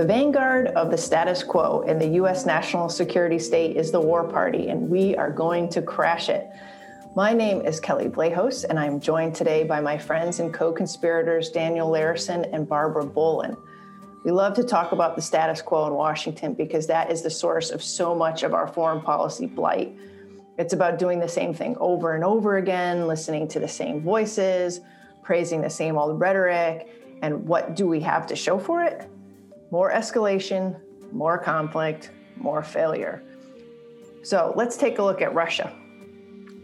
The vanguard of the status quo in the U.S. national security state is the war party, and we are going to crash it. My name is Kelley Vlahos, and I'm joined today by my friends and co conspirators Daniel Larison and Barbara Boland. We love to talk about the status quo in Washington because that is the source of so much of our foreign policy blight. It's about doing the same thing over and over again, listening to the same voices, praising the same old rhetoric. And what do we have to show for it? More escalation, more conflict, more failure. So let's take a look at Russia.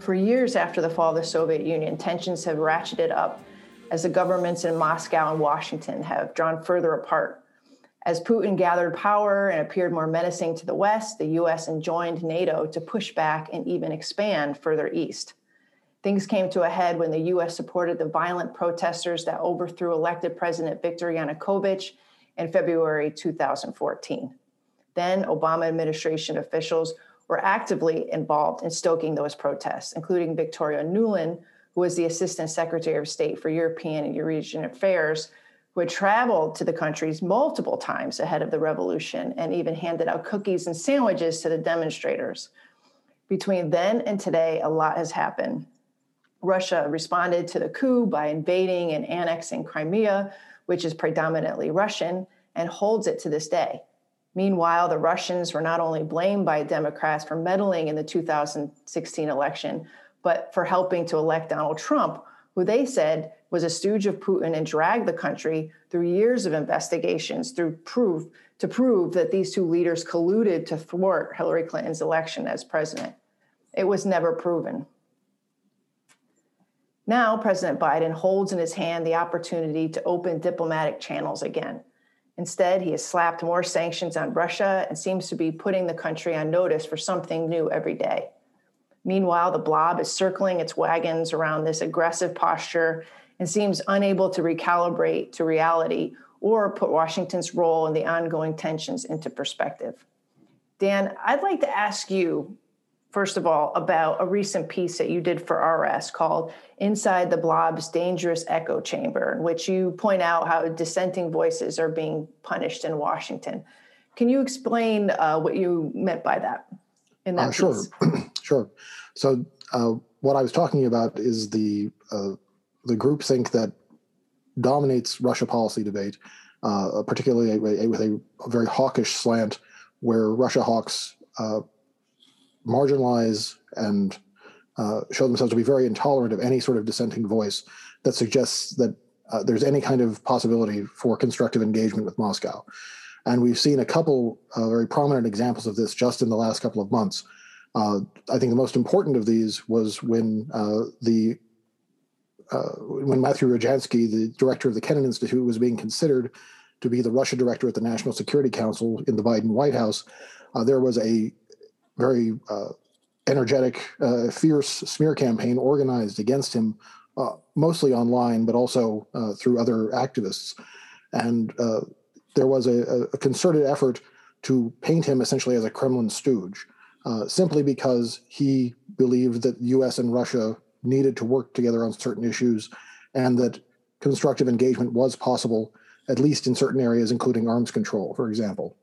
For years after the fall of the Soviet Union, tensions have ratcheted up as the governments in Moscow and Washington have drawn further apart. As Putin gathered power and appeared more menacing to the West, the US enjoined NATO to push back and even expand further east. Things came to a head when the US supported the violent protesters that overthrew elected President Viktor Yanukovych in February 2014. Then Obama administration officials were actively involved in stoking those protests, including Victoria Nuland, who was the Assistant Secretary of State for European and Eurasian Affairs, who had traveled to the countries multiple times ahead of the revolution and even handed out cookies and sandwiches to the demonstrators. Between then and today, a lot has happened. Russia responded to the coup by invading and annexing Crimea, which is predominantly Russian, and holds it to this day. Meanwhile, the Russians were not only blamed by Democrats for meddling in the 2016 election, but for helping to elect Donald Trump, who they said was a stooge of Putin and dragged the country through years of investigations through proof to prove that these two leaders colluded to thwart Hillary Clinton's election as president. It was never proven. Now, President Biden holds in his hand the opportunity to open diplomatic channels again. Instead, he has slapped more sanctions on Russia and seems to be putting the country on notice for something new every day. Meanwhile, the blob is circling its wagons around this aggressive posture and seems unable to recalibrate to reality or put Washington's role in the ongoing tensions into perspective. Dan, I'd like to ask you, first of all, about a recent piece that you did for RS called Inside the Blob's Dangerous Echo Chamber, in which you point out how dissenting voices are being punished in Washington. Can you explain uh, what you meant by that in that uh, Sure, sure. So, uh, what I was talking about is the uh, the groupthink that dominates Russia policy debate, uh, particularly with a, a, very hawkish slant, where Russia hawks uh, marginalize and uh, show themselves to be very intolerant of any sort of dissenting voice that suggests that uh, there's any kind of possibility for constructive engagement with Moscow. And we've seen a couple uh, very prominent examples of this just in the last couple of months. Uh, I think the most important of these was when the uh, when Matthew Rojansky, the director of the Kennan Institute, was being considered to be the Russia director at the National Security Council in the Biden White House, uh, there was a very uh, energetic, uh, fierce smear campaign organized against him, uh, mostly online, but also uh, through other activists. And there was a, a, concerted effort to paint him essentially as a Kremlin stooge, simply because he believed that the U.S. and Russia needed to work together on certain issues, and that constructive engagement was possible, at least in certain areas, including arms control, for example.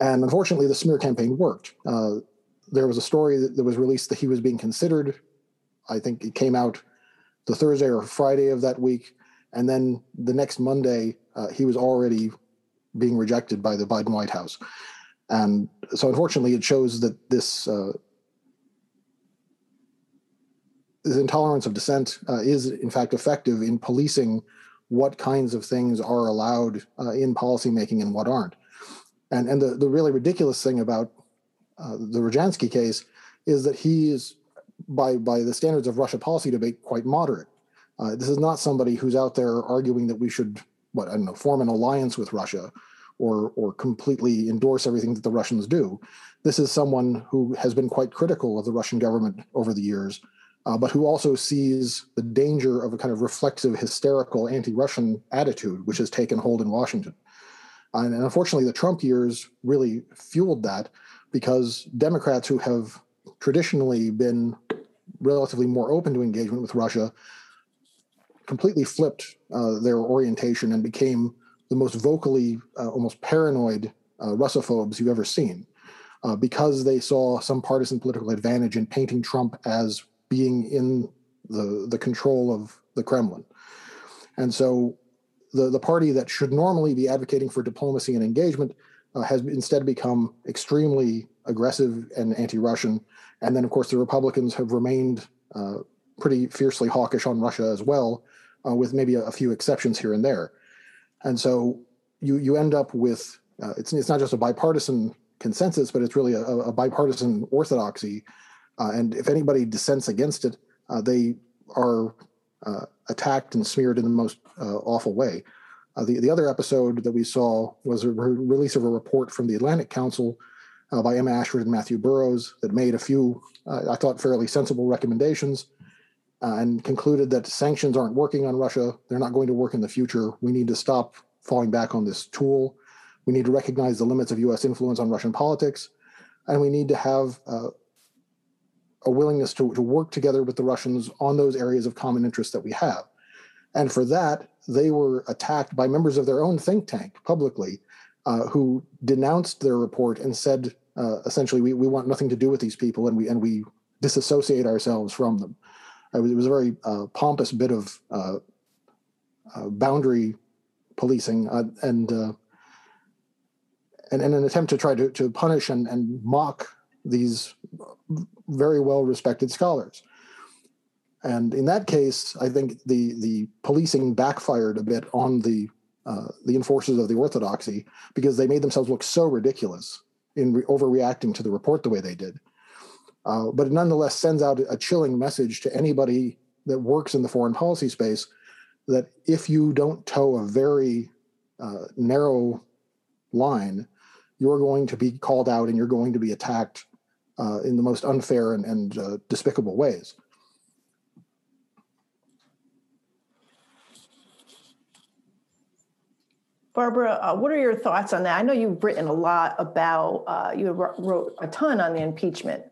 And unfortunately, the smear campaign worked. Uh, there was a story that, that, was released that he was being considered. I think it came out the Thursday or Friday of that week. And then the next Monday, uh, he was already being rejected by the Biden White House. And so, unfortunately, it shows that this uh, the intolerance of dissent uh, is in fact effective in policing what kinds of things are allowed uh, in policymaking and what aren't. And and the, the really ridiculous thing about uh, the Rojansky case is that he is, by by the standards of Russia policy debate, quite moderate. Uh, this is not somebody who's out there arguing that we should, what I don't know, form an alliance with Russia, or or completely endorse everything that the Russians do. This is someone who has been quite critical of the Russian government over the years, uh, but who also sees the danger of a kind of reflexive, hysterical anti Russian attitude, which has taken hold in Washington. And, unfortunately, the Trump years really fueled that because Democrats who have traditionally been relatively more open to engagement with Russia completely flipped uh, their orientation and became the most vocally, uh, almost paranoid uh, Russophobes you've ever seen, uh, because they saw some partisan political advantage in painting Trump as being in the the control of the Kremlin, and so the the party that should normally be advocating for diplomacy and engagement uh, has instead become extremely aggressive and anti-Russian, and then of course the Republicans have remained uh, pretty fiercely hawkish on Russia as well, uh, with maybe a, a, few exceptions here and there. And so you you end up with uh, it's it's not just a bipartisan consensus, but it's really a, a bipartisan orthodoxy. Uh, and if anybody dissents against it, uh, they are uh, attacked and smeared in the most uh, awful way. the the other episode that we saw was a re- release of a report from the Atlantic Council by Emma Ashford and Matthew Burrows that made a few, I thought, fairly sensible recommendations uh, and concluded that sanctions aren't working on Russia. They're not going to work in the future. We need to stop falling back on this tool. We need to recognize the limits of U.S. influence on Russian politics, and we need to have uh, a willingness to, to work together with the Russians on those areas of common interest that we have. And for that, they were attacked by members of their own think tank publicly, uh, who denounced their report and said, uh, essentially, we, we want nothing to do with these people, and we and we disassociate ourselves from them. It was, it was a very uh, pompous bit of uh, uh, boundary policing uh, and, and and an attempt to try to, to punish and, and mock these very well respected scholars. And in that case, I think the the policing backfired a bit on the uh, the enforcers of the orthodoxy because they made themselves look so ridiculous in re- overreacting to the report the way they did uh, but it nonetheless sends out a chilling message to anybody that works in the foreign policy space that if you don't toe a very uh, narrow line, you're going to be called out and you're going to be attacked uh, in the most unfair and, and uh, despicable ways. Barbara, uh, what are your thoughts on that? I know you've written a lot about, uh, you wrote a ton on the impeachment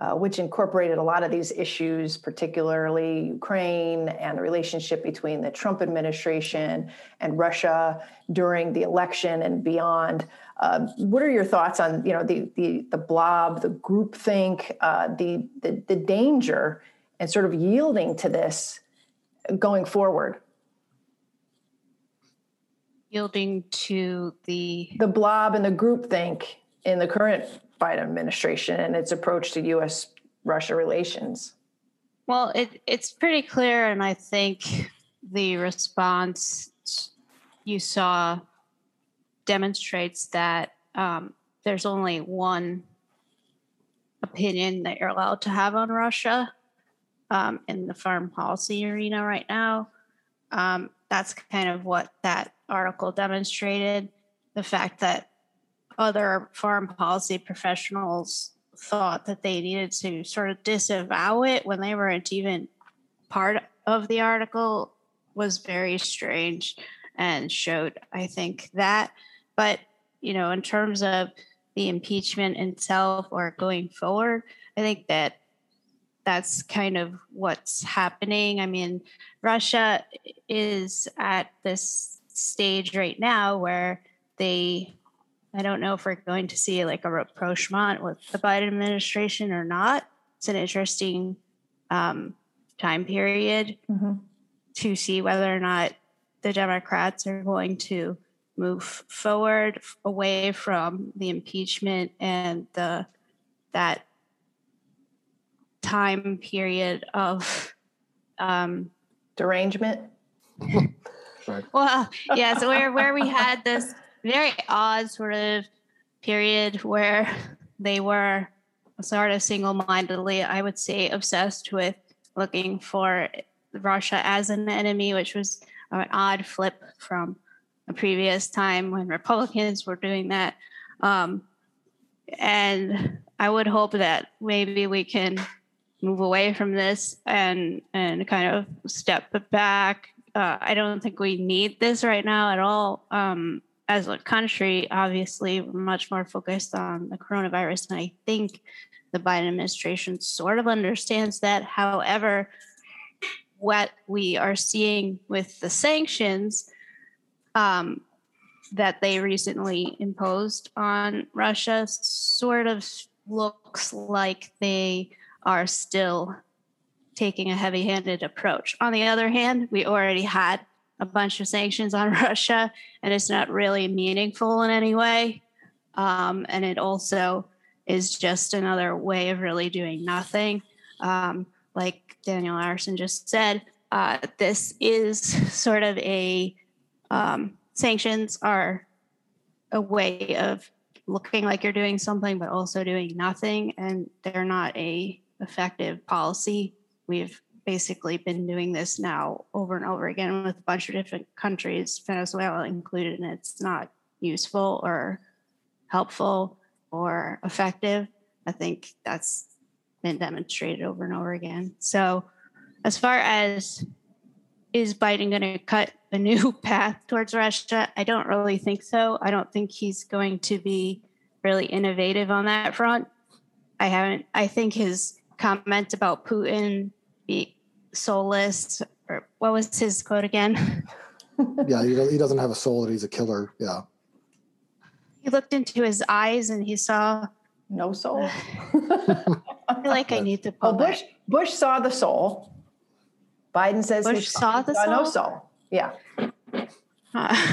uh, which incorporated a lot of these issues, particularly Ukraine and the relationship between the Trump administration and Russia during the election and beyond. Uh, what are your thoughts on you know the the, the blob, the groupthink, uh, the, the the danger, and sort of yielding to this going forward? Yielding to the the blob and the groupthink in the current Biden administration and its approach to U.S. Russia relations? Well, it, it's pretty clear, and I think the response you saw demonstrates that um, there's only one opinion that you're allowed to have on Russia um, in the foreign policy arena right now. Um, that's kind of what that article demonstrated. The fact that other foreign policy professionals thought that they needed to sort of disavow it when they weren't even part of the article was very strange and showed, I think, that. But, you know, in terms of the impeachment itself or going forward, I think that that's kind of what's happening. I mean, Russia is at this stage right now where they I don't know if we're going to see like a rapprochement with the Biden administration or not. It's an interesting um, time period mm-hmm. to see whether or not the Democrats are going to move forward away from the impeachment and the that time period of um, derangement. right. Well, yeah, so where where we had this very odd sort of period where they were sort of single-mindedly, I would say, obsessed with looking for Russia as an enemy, which was an odd flip from a previous time when Republicans were doing that. Um, and I would hope that maybe we can move away from this and and kind of step back. Uh, I don't think we need this right now at all. Um, as a country, obviously, we're much more focused on the coronavirus. And I think the Biden administration sort of understands that. However, what we are seeing with the sanctions, um, that they recently imposed on Russia sort of looks like they are still taking a heavy handed approach. On the other hand, we already had a bunch of sanctions on Russia, and it's not really meaningful in any way. Um, and it also is just another way of really doing nothing. Um, like Daniel Larison just said, uh, this is sort of a um, sanctions are a way of looking like you're doing something, but also doing nothing, and they're not a effective policy. We've basically been doing this now over and over again with a bunch of different countries, Venezuela included, and it's not useful or helpful or effective. I think that's been demonstrated over and over again. So, as far as is Biden going to cut a new path towards Russia? I don't really think so. I don't think he's going to be really innovative on that front. I haven't, I think his comment about Putin be soulless, or what was his quote again? yeah, he, he doesn't have a soul and he's a killer. Yeah. He looked into his eyes and he saw no soul. I feel like I need to. Pull oh, Bush. Bush saw the soul. Biden says Bush he saw the soul. No soul. Yeah.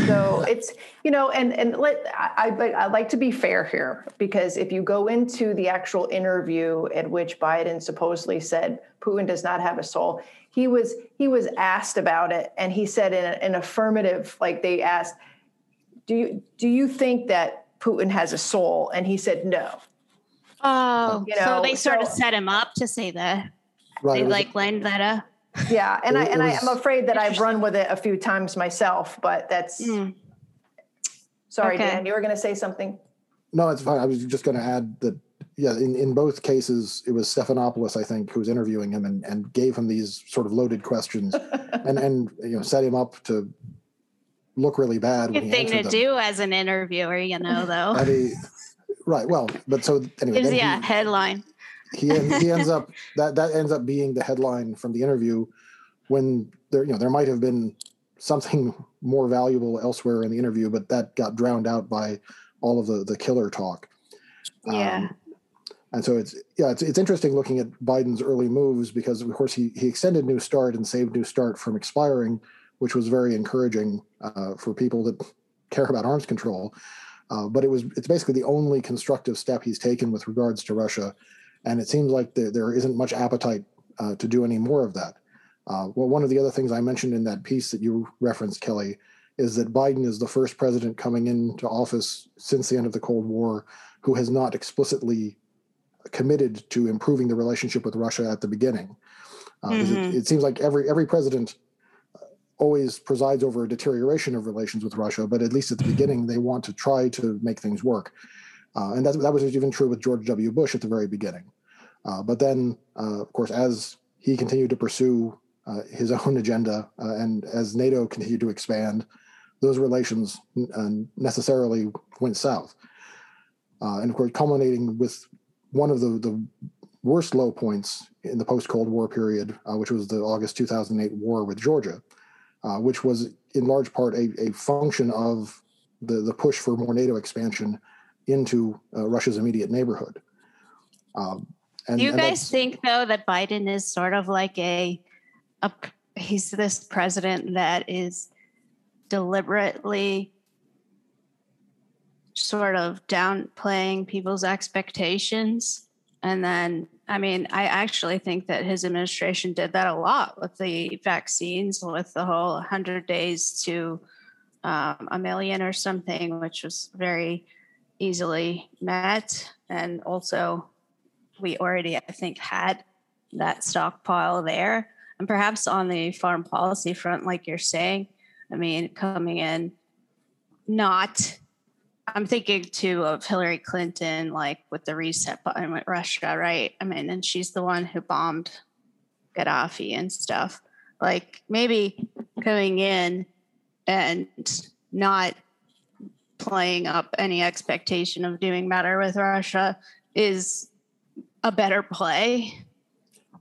So it's you know and and let I but I like to be fair here because if you go into the actual interview at which Biden supposedly said Putin does not have a soul he was he was asked about it and he said in an affirmative like they asked do you do you think that Putin has a soul? And he said no. Oh you know, so they sort so, of set him up to say that. Right, they like lined that up yeah, and I and I, am afraid that I've run with it a few times myself, but that's. Mm. Sorry, okay. Dan, you were going to say something. No, it's fine. I was just going to add that yeah, in, in both cases, it was Stephanopoulos, I think, who was interviewing him and, and gave him these sort of loaded questions and and you know set him up to look really bad. Good thing to them. do as an interviewer, you know, though. I mean, right. Well, but so anyway, gives you a headline he he ends up that that ends up being the headline from the interview when there you know there might have been something more valuable elsewhere in the interview, but that got drowned out by all of the the killer talk. Yeah. Um, and so it's yeah it's it's interesting looking at Biden's early moves because of course he he extended New START and saved New START from expiring, which was very encouraging uh, for people that care about arms control. Uh, but it was it's basically the only constructive step he's taken with regards to Russia and it seems like there, there isn't much appetite uh, to do any more of that. Uh, well, one of the other things I mentioned in that piece that you referenced, Kelley, is that Biden is the first president coming into office since the end of the Cold War who has not explicitly committed to improving the relationship with Russia at the beginning. Uh, mm-hmm. it, it, seems like every every president uh, always presides over a deterioration of relations with Russia, but at least at the beginning they want to try to make things work. Uh, and that, that was even true with George W. Bush at the very beginning. Uh, but then, uh, of course, as he continued to pursue uh, his own agenda uh, and as NATO continued to expand, those relations necessarily went south. and of course, culminating with one of the, the worst low points in the post Cold War period, which was the August 2008 war with Georgia, which was in large part a, a function of the, the push for more NATO expansion into uh, Russia's immediate neighborhood. Um, and, Do you guys think though that Biden is sort of like a, a he's this president that is deliberately sort of downplaying people's expectations and then i mean i actually think that his administration did that a lot with the vaccines with the whole 100 days to um, a million or something which was very easily met. And also, we already, I think, had that stockpile there. And perhaps on the foreign policy front, like you're saying, I mean, coming in not, I'm thinking too of Hillary Clinton, like with the reset button with Russia, right? I mean, and she's the one who bombed Gaddafi and stuff. Like maybe coming in and not playing up any expectation of doing better with Russia is a better play.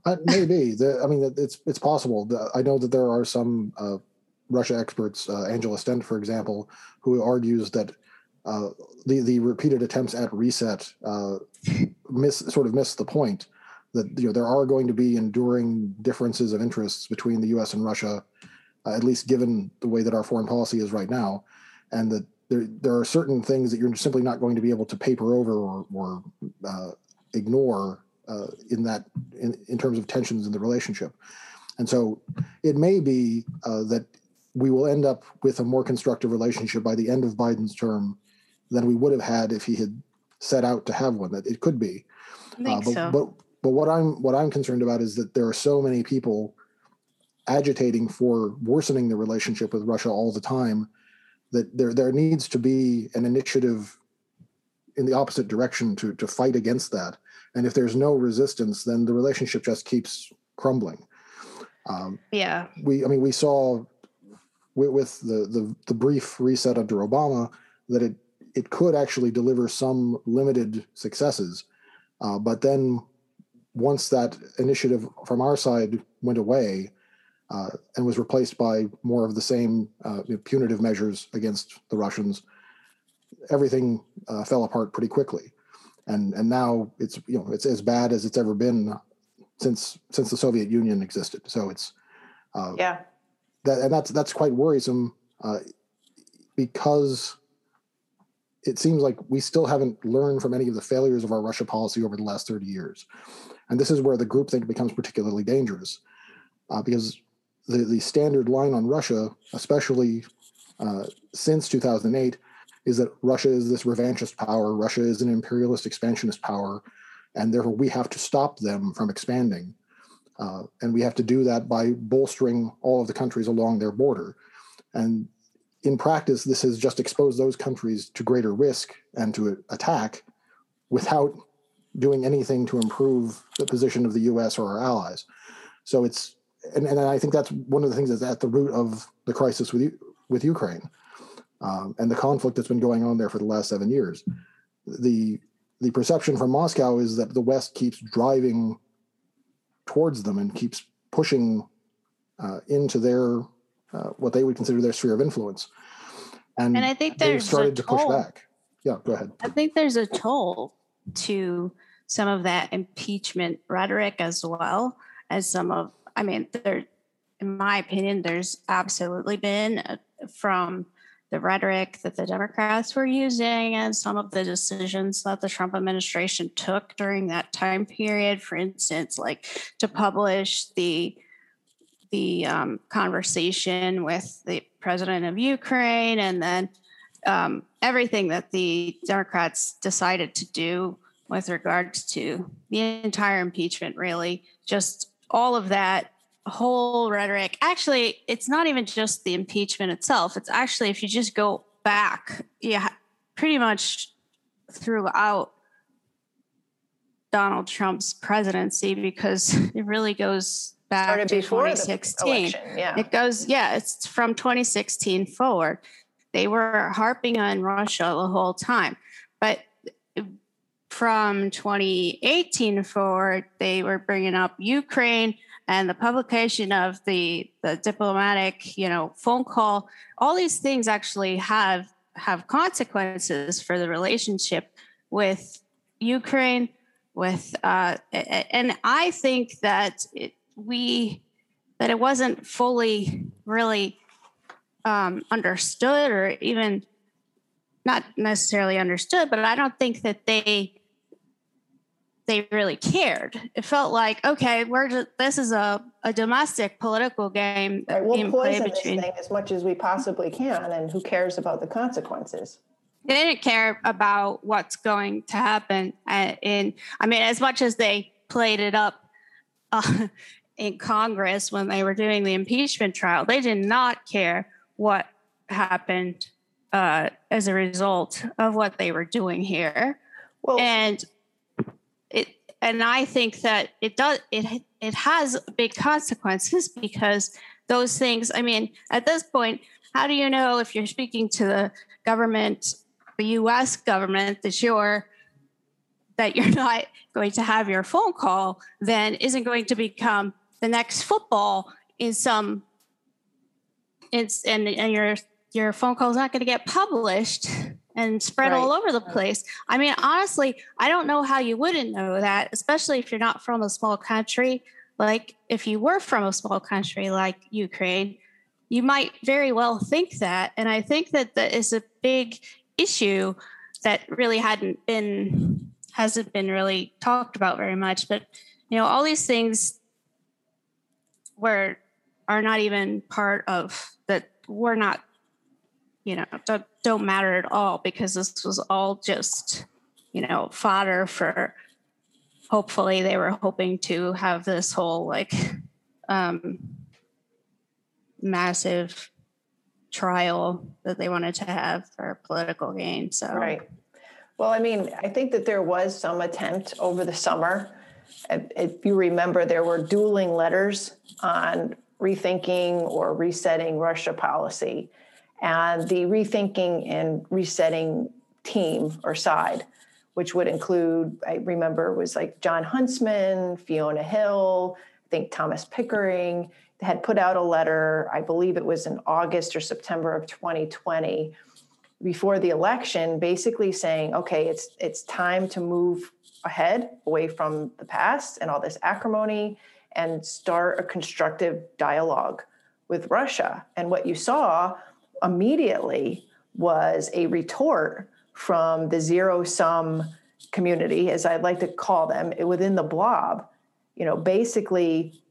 Uh, maybe. The, I mean, it's it's possible. The, I know that there are some uh, Russia experts, uh, Angela Stent, for example, who argues that uh, the the repeated attempts at reset uh, miss sort of miss the point that you know there are going to be enduring differences of interests between the U.S. and Russia, uh, at least given the way that our foreign policy is right now, and that there there are certain things that you're simply not going to be able to paper over or, or uh, ignore uh, in that in, in terms of tensions in the relationship. And so it may be uh, that we will end up with a more constructive relationship by the end of Biden's term than we would have had if he had set out to have one. That it could be. Uh, but, so. but but what I'm what I'm concerned about is that there are so many people agitating for worsening the relationship with Russia all the time that there there needs to be an initiative in the opposite direction to to fight against that. And if there's no resistance, then the relationship just keeps crumbling. Um, yeah. we I mean we saw with, with the, the the brief reset under Obama that it it could actually deliver some limited successes, uh, but then once that initiative from our side went away uh, and was replaced by more of the same uh, you know, punitive measures against the Russians, everything uh, fell apart pretty quickly, and and now it's you know it's as bad as it's ever been since since the Soviet Union existed. So it's uh, Yeah. that and that's that's quite worrisome uh, because it seems like we still haven't learned from any of the failures of our Russia policy over the last 30 years. And this is where the groupthink becomes particularly dangerous uh, because the, the standard line on Russia, especially uh, since 2008, is that Russia is this revanchist power, Russia is an imperialist expansionist power, and therefore we have to stop them from expanding. Uh, and we have to do that by bolstering all of the countries along their border. And in practice, this has just exposed those countries to greater risk and to attack without doing anything to improve the position of the US or our allies. So it's, and, and I think that's one of the things that's at the root of the crisis with, with Ukraine um, and the conflict that's been going on there for the last seven years. The, the perception from Moscow is that the West keeps driving towards them and keeps pushing uh, into their uh, what they would consider their sphere of influence. And, And I think they've there's started to push back. Yeah, go ahead. I think there's a toll to some of that impeachment rhetoric as well as some of, I mean, there, in my opinion, there's absolutely been uh from the rhetoric that the Democrats were using and some of the decisions that the Trump administration took during that time period. For instance, like to publish the the um, conversation with the president of Ukraine, and then um, everything that the Democrats decided to do with regards to the entire impeachment, really, just all of that whole rhetoric. Actually, it's not even just the impeachment itself. It's actually, if you just go back, yeah, pretty much throughout Donald Trump's presidency, because it really goes back Started to before the 2016. election. Yeah. It goes, yeah, it's from 2016 forward. They were harping on Russia the whole time. But from 2018 forward, they were bringing up Ukraine and the publication of the, the diplomatic, you know, phone call. All these things actually have have consequences for the relationship with Ukraine. With uh, and I think that it, we that it wasn't fully really um, understood or even not necessarily understood, but I don't think that they they really cared. It felt like okay, we're just this is a, a domestic political game Right, we'll poison this between. thing as much as we possibly can, and who cares about the consequences? They didn't care about what's going to happen. uh, In I mean, as much as they played it up uh, in Congress when they were doing the impeachment trial, they did not care what happened uh, as a result of what they were doing here. Well, and and i think that it does it it has big consequences because those things i mean at this point how do you know if you're speaking to the government the us government that you're that you're not going to have your phone call then isn't going to become the next football in some it's and and your your phone call is not going to get published and spread right. all over the place. I mean, honestly, I don't know how you wouldn't know that, especially if you're not from a small country. Like if you were from a small country like Ukraine, you might very well think that. And I think that that is a big issue that really hadn't been hasn't been really talked about very much. But you know, all these things were are not even part of that we're not you know don't, don't matter at all because this was all just you know fodder for hopefully they were hoping to have this whole like um massive trial that they wanted to have for political gain. So right. Well i mean i think that there was some attempt over the summer. If you remember there were dueling letters on rethinking or resetting russia policy and the rethinking and resetting team or side, which would include, I remember, was like Jon Huntsman, Fiona Hill, I think Thomas Pickering had put out a letter, I believe it was in August or September of 2020, before the election, basically saying, okay, it's it's time to move ahead away from the past and all this acrimony and start a constructive dialogue with Russia. And what you saw immediately was a retort from the zero sum community, as I'd like to call them, within the blob, you know, basically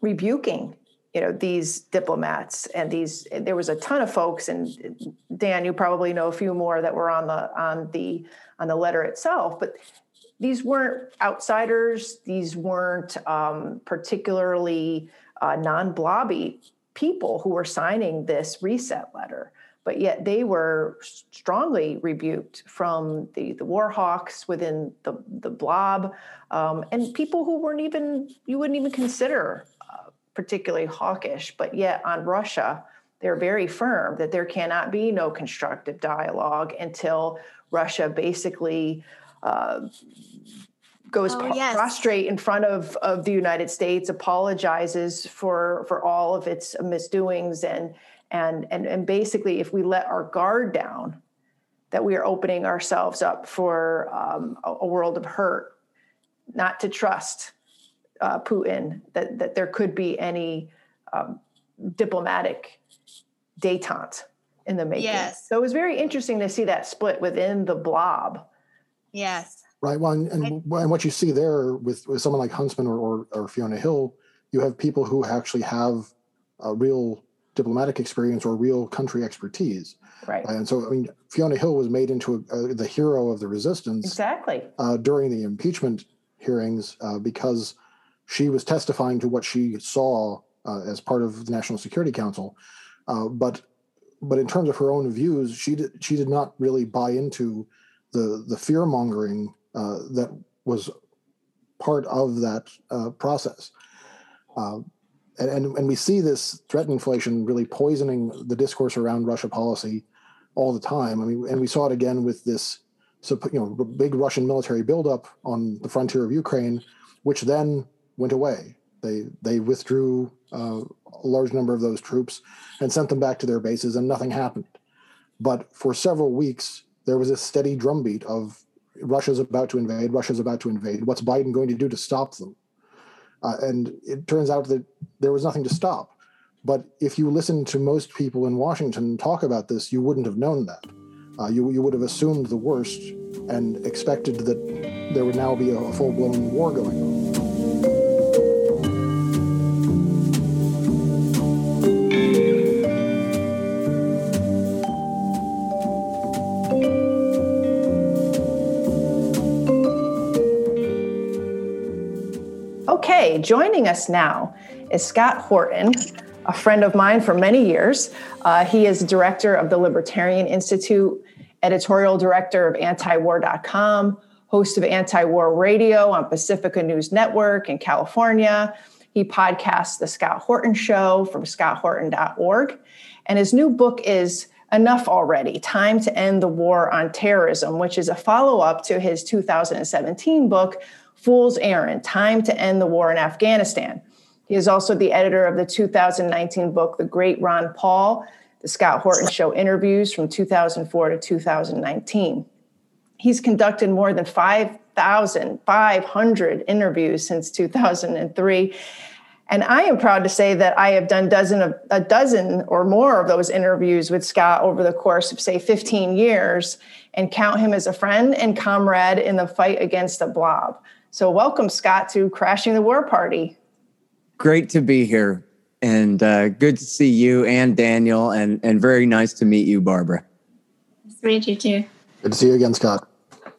rebuking you know these diplomats and these there was a ton of folks and dan you probably know a few more that were on the on the on the letter itself but these weren't outsiders these weren't um, particularly uh, non-blobby people who were signing this reset letter but yet they were strongly rebuked from the, the war hawks within the, the blob um, and people who weren't even you wouldn't even consider uh, particularly hawkish but yet on russia they're very firm that there cannot be no constructive dialogue until russia basically uh, goes oh, yes. prostrate in front of, of the United States, apologizes for for all of its misdoings, and and and and basically, if we let our guard down, that we are opening ourselves up for um, a, a, world of hurt, not to trust uh, Putin, that that there could be any um, diplomatic détente in the making. Yes. So it was very interesting to see that split within the blob. Yes right? Well, and, and, and, what you see there with, with someone like Huntsman or, or, or Fiona Hill, you have people who actually have a real diplomatic experience or real country expertise. Right. And so, I mean, Fiona Hill was made into a, a, the hero of the resistance exactly uh, during the impeachment hearings uh, because she was testifying to what she saw uh, as part of the National Security Council. Uh, but but in terms of her own views, she did, she did not really buy into the the fear mongering uh, that was part of that uh, process. Uh, and, and we see this threat inflation really poisoning the discourse around Russia policy all the time. I mean, and we saw it again with this, you know, big Russian military buildup on the frontier of Ukraine, which then went away. They they withdrew uh, a large number of those troops and sent them back to their bases, and nothing happened. But for several weeks, there was a steady drumbeat of Russia's about to invade, Russia's about to invade. What's Biden going to do to stop them? Uh, and it turns out that there was nothing to stop. But if you listen to most people in Washington talk about this, you wouldn't have known that. Uh, you, you would have assumed the worst and expected that there would now be a, a full blown war going on. Joining us now is Scott Horton, a friend of mine for many years. Uh, he is director of the Libertarian Institute, editorial director of antiwar.com, host of Anti War Radio on Pacifica News Network in California. He podcasts The Scott Horton Show from scotthorton.org. And his new book is Enough Already Time to End the War on Terrorism, which is a follow up to his 2017 book, Fool's Errand Time to End the War in Afghanistan. He is also the editor of the 2019 book, The Great Ron Paul, the Scott Horton Show interviews from 2004 to 2019. He's conducted more than 5,500 interviews since 2003 and I am proud to say that I have done dozen of a dozen or more of those interviews with Scott over the course of say 15 years and count him as a friend and comrade in the fight against the blob. So welcome Scott to Crashing the War Party. Great to be here and uh, good to see you and Daniel and and very nice to meet you Barbara. Nice to meet you too. Good to see you again Scott.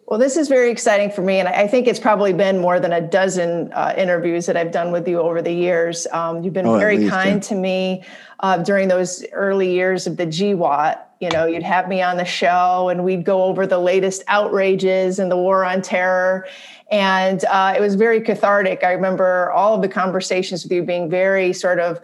Well, this is very exciting for me, and I think it's probably been more than a dozen uh, interviews that I've done with you over the years. Um, you've been oh, very least, kind yeah. to me uh, during those early years of the GWOT. You know, you'd have me on the show, and we'd go over the latest outrages and the war on terror, and uh, it was very cathartic. I remember all of the conversations with you being very sort of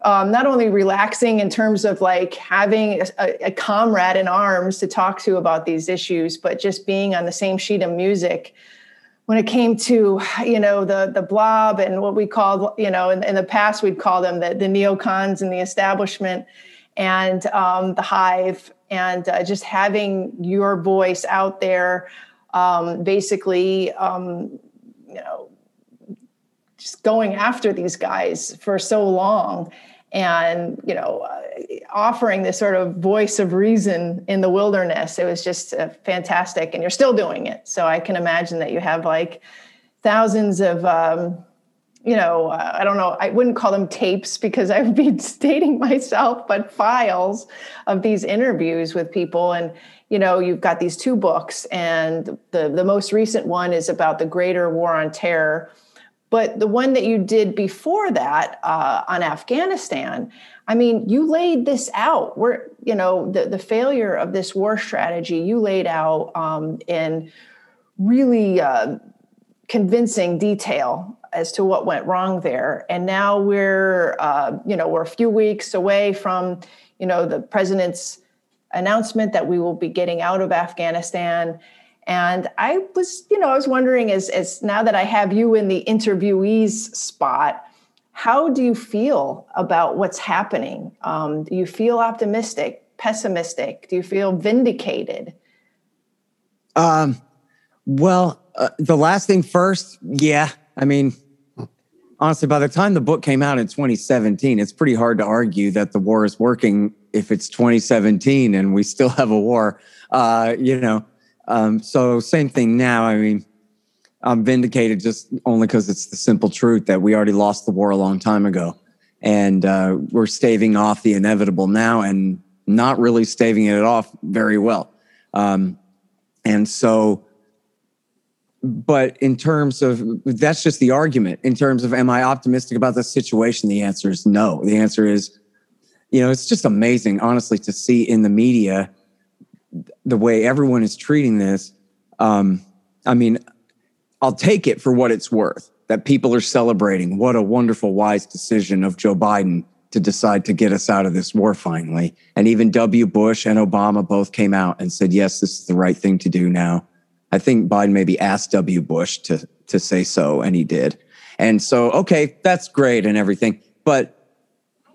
um, not only relaxing in terms of like having a, a, comrade in arms to talk to about these issues, but just being on the same sheet of music. When it came to you know the the blob and what we called you know in, in the past we'd call them the, the neocons and the establishment and um, the hive and uh, just having your voice out there um, basically um, you know just going after these guys for so long and you know uh, offering this sort of voice of reason in the wilderness. It was just uh, fantastic and you're still doing it. So i can imagine that you have like thousands of um, you know uh, i don't know i wouldn't call them tapes because i would be stating myself but files of these interviews with people. And you know you've got these two books and the the most recent one is about the greater war on terror but the one that you did before that uh, on Afghanistan, I mean, you laid this out. Where you know the the failure of this war strategy, you laid out um, in really uh, convincing detail as to what went wrong there. And now we're uh, you know we're a few weeks away from you know the president's announcement that we will be getting out of Afghanistan and I was, you know, I was wondering as, as now that I have you in the interviewees spot, how do you feel about what's happening? Um, do you feel optimistic, pessimistic? Do you feel vindicated? Um, well, uh, the last thing first, yeah. I mean, honestly, by the time the book came out in 2017, it's pretty hard to argue that the war is working if it's 2017 and we still have a war. Uh, you know, um, so same thing now. I mean, I'm vindicated just only because it's the simple truth that we already lost the war a long time ago, and uh, we're staving off the inevitable now, and not really staving it off very well. Um, and so, but in terms of that's just the argument. In terms of am I optimistic about the situation? The answer is no. The answer is, you know, it's just amazing, honestly, to see in the media the way everyone is treating this, um, I mean, I'll take it for what it's worth that people are celebrating. What a wonderful, wise decision of Joe Biden to decide to get us out of this war finally. And even W. Bush and Obama both came out and said, yes, this is the right thing to do now. I think Biden maybe asked W. Bush to, to say so, and he did. And so, okay, that's great and everything. But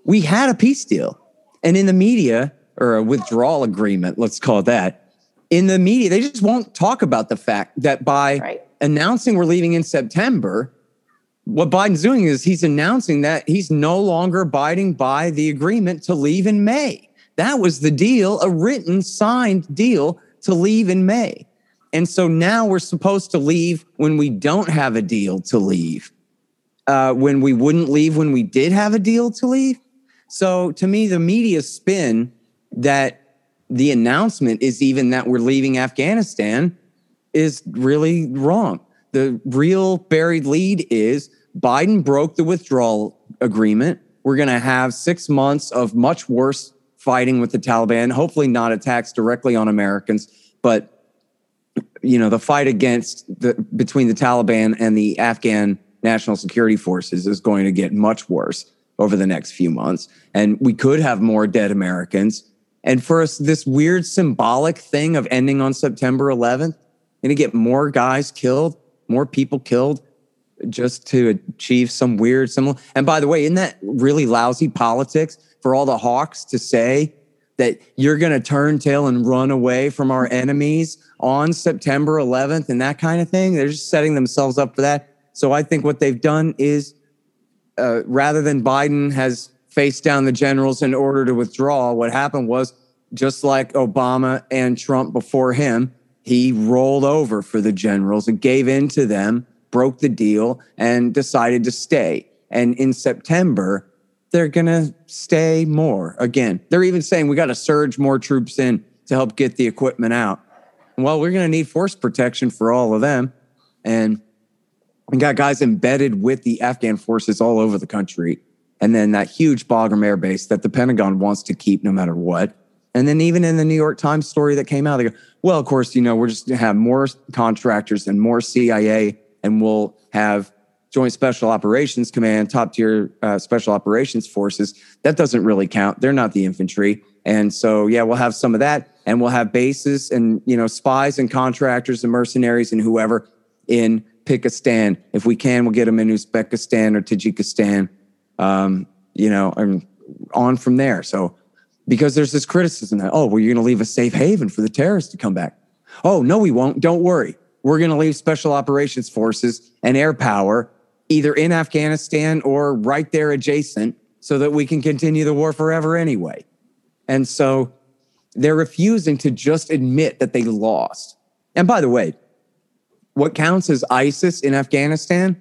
we had a peace deal. And in the media, or a withdrawal agreement, let's call it that. In the media, they just won't talk about the fact that by right. announcing we're leaving in September, what Biden's doing is he's announcing that he's no longer abiding by the agreement to leave in May. That was the deal, a written, signed deal to leave in May. And so now we're supposed to leave when we don't have a deal to leave, uh, when we wouldn't leave when we did have a deal to leave. So to me, the media spin that the announcement is even that we're leaving Afghanistan is really wrong. The real buried lead is Biden broke the withdrawal agreement. We're going to have six months of much worse fighting with the Taliban, hopefully not attacks directly on Americans, but you know, the fight against the between the Taliban and the Afghan national security forces is going to get much worse over the next few months. And we could have more dead Americans and for us, this weird symbolic thing of ending on September 11th, going to get more guys killed, more people killed. just to achieve some weird similar. And by the way, isn't that really lousy politics for all the hawks to say that you're going to turn tail and run away from our enemies on September 11th and that kind of thing? They're just setting themselves up for that. So I think what they've done is uh, rather than Biden has faced down the generals in order to withdraw, what happened was just like Obama and Trump before him, he rolled over for the generals and gave in to them, broke the deal, and decided to stay. And in September, they're going to stay more again. They're even saying we got to surge more troops in to help get the equipment out. Well, we're going to need force protection for all of them. And we got guys embedded with the Afghan forces all over the country. And then that huge Bagram Air Base that the Pentagon wants to keep no matter what. And then even in the New York Times story that came out, they go, well, of course, you know, we're just going to have more contractors and more CIA, and we'll have Joint Special Operations Command, top tier uh, special operations forces. That doesn't really count. They're not the infantry. And so, yeah, we'll have some of that, and we'll have bases and you know spies and contractors and mercenaries and whoever in Pakistan. If we can, we'll get them in Uzbekistan or Tajikistan. Um, you know, and on from there. So, because there's this criticism that oh, well, you're going to leave a safe haven for the terrorists to come back. Oh no, we won't. Don't worry. We're going to leave special operations forces and air power either in Afghanistan or right there adjacent so that we can continue the war forever anyway. And so they're refusing to just admit that they lost. And by the way, what counts as ISIS in Afghanistan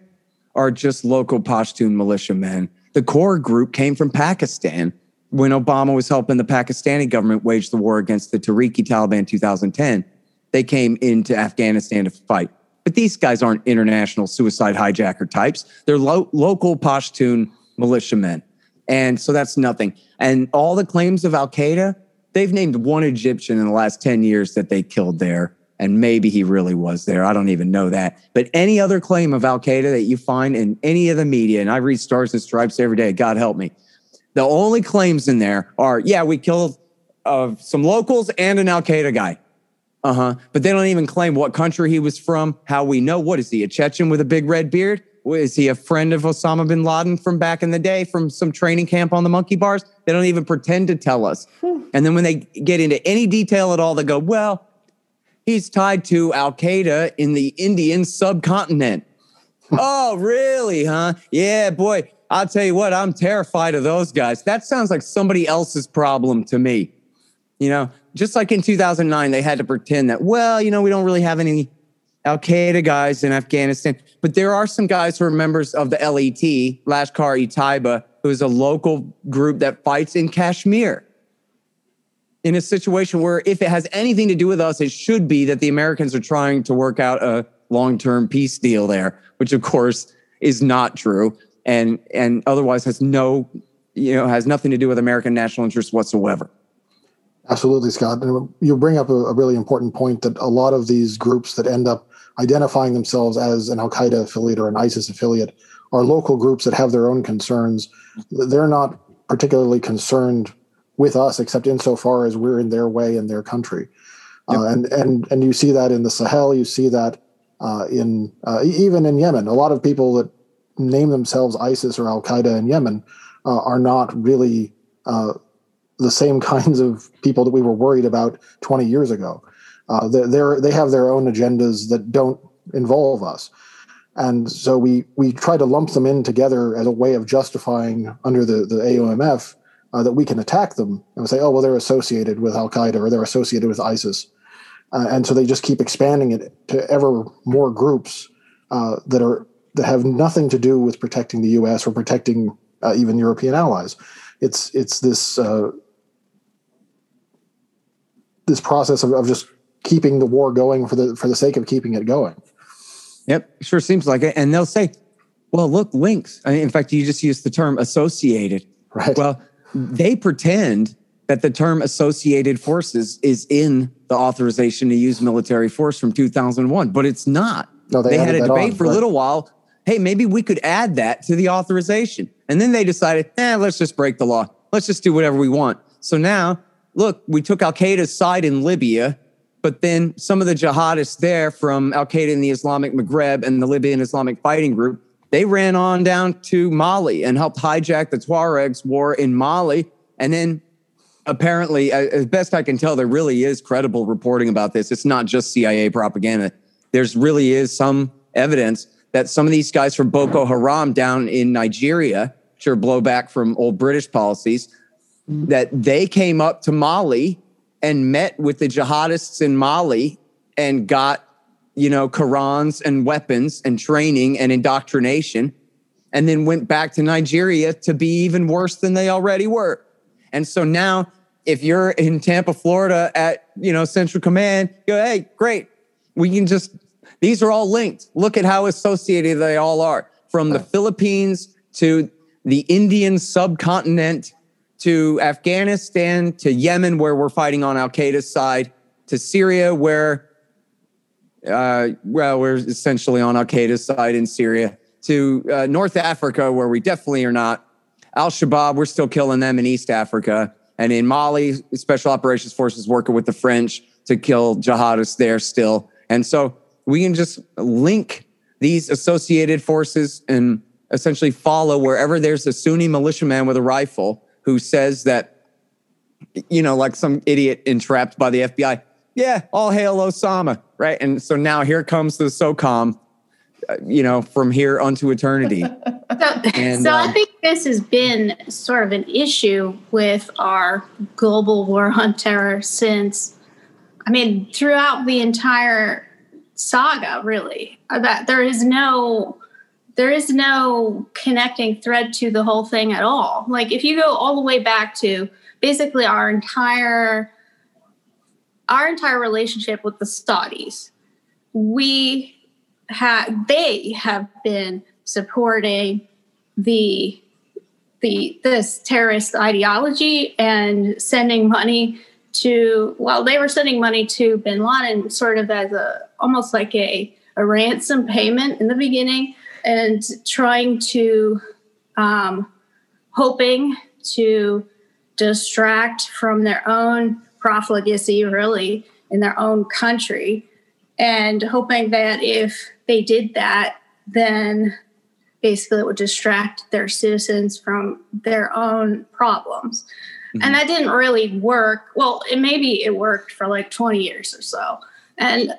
are just local Pashtun militiamen. The core group came from Pakistan when Obama was helping the Pakistani government wage the war against the Tehrik-i Taliban in 2010. They came into Afghanistan to fight. But these guys aren't international suicide hijacker types. They're lo- local Pashtun militiamen. And so that's nothing. And all the claims of Al Qaeda, they've named one Egyptian in the last 10 years that they killed there. And maybe he really was there. I don't even know that. But any other claim of Al Qaeda that you find in any of the media, and I read Stars and Stripes every day, God help me. The only claims in there are, yeah, we killed uh, some locals and an Al Qaeda guy. Uh huh. But they don't even claim what country he was from, how we know. What is he, a Chechen with a big red beard? Is he a friend of Osama bin Laden from back in the day from some training camp on the monkey bars? They don't even pretend to tell us. And then when they get into any detail at all, they go, well, he's tied to Al Qaeda in the Indian subcontinent. oh, really, huh? Yeah, boy, I'll tell you what, I'm terrified of those guys. That sounds like somebody else's problem to me. You know, just like in 2009, they had to pretend that, well, you know, we don't really have any Al Qaeda guys in Afghanistan, but there are some guys who are members of the LET, Lashkar e Taiba, who is a local group that fights in Kashmir. In a situation where, if it has anything to do with us, it should be that the Americans are trying to work out a long term peace deal there, which of course is not true and, and otherwise has no, you know, has nothing to do with American national interests whatsoever. Absolutely, Scott. You bring up a, a, really important point that a lot of these groups that end up identifying themselves as an Al Qaeda affiliate or an ISIS affiliate are local groups that have their own concerns. They're not particularly concerned with us, except insofar as we're in their way in their country. Yep. Uh, and and and you see that in the Sahel. You see that uh, in uh, even in Yemen. A lot of people that name themselves ISIS or Al Qaeda in Yemen uh, are not really uh, the same kinds of people that we were worried about 20 years ago. Uh, they're, they have their own agendas that don't involve us. And so we, we try to lump them in together as a way of justifying under the, the AUMF uh, that we can attack them and say, oh, well, they're associated with Al Qaeda or they're associated with ISIS. Uh, and so they just keep expanding it to ever more groups uh, that are that have nothing to do with protecting the U.S. or protecting uh, even European allies. It's it's this uh, this process of, of just keeping the war going for the for the sake of keeping it going. Yep, sure seems like it. And they'll say, "Well, look, links." I mean, in fact, you just used the term associated. Right. Well, they pretend that the term associated forces is in the authorization to use military force from 2001, but it's not. No, they, they had a debate on, for a little while. Hey, maybe we could add that to the authorization. And then they decided, eh, let's just break the law. Let's just do whatever we want. So now look, we took Al Qaeda's side in Libya, but then some of the jihadists there from Al Qaeda in the Islamic Maghreb and the Libyan Islamic Fighting Group, they ran on down to Mali and helped hijack the Tuaregs war in Mali. And then apparently, as best I can tell, there really is credible reporting about this. It's not just CIA propaganda. There's really is some evidence that some of these guys from Boko Haram down in Nigeria, sure blowback from old British policies, that they came up to Mali and met with the jihadists in Mali and got, you know, Qurans and weapons and training and indoctrination, and then went back to Nigeria to be even worse than they already were. And so now, if you're in Tampa, Florida at, you know, Central Command, you go, hey, great. We can just, these are all linked. Look at how associated they all are from the Philippines to the Indian subcontinent to Afghanistan, to Yemen, where we're fighting on Al Qaeda's side, to Syria, where, uh, well, we're essentially on Al Qaeda's side in Syria, to uh, North Africa, where we definitely are not. Al Shabaab, we're still killing them in East Africa. And in Mali, Special Operations Forces working with the French to kill jihadists there still. And so we can just link these associated forces and essentially follow wherever there's a Sunni militiaman with a rifle who says that, you know, like some idiot entrapped by the FBI, yeah, all hail Osama, right? And so now here comes the SOCOM, uh, you know, from here unto eternity. so, and, so um, I think this has been sort of an issue with our global war on terror since, I mean, throughout the entire saga, really. That there is no there is no connecting thread to the whole thing at all. Like if you go all the way back to basically our entire our entire relationship with the Saudis, we had they have been supporting the the this terrorist ideology and sending money to well they were sending money to bin Laden sort of as a almost like a a ransom payment in the beginning and trying to um, hoping to distract from their own profligacy really in their own country. And hoping that if they did that then basically it would distract their citizens from their own problems. Mm-hmm. and that didn't really work. Well it maybe it worked for like 20 years or so. And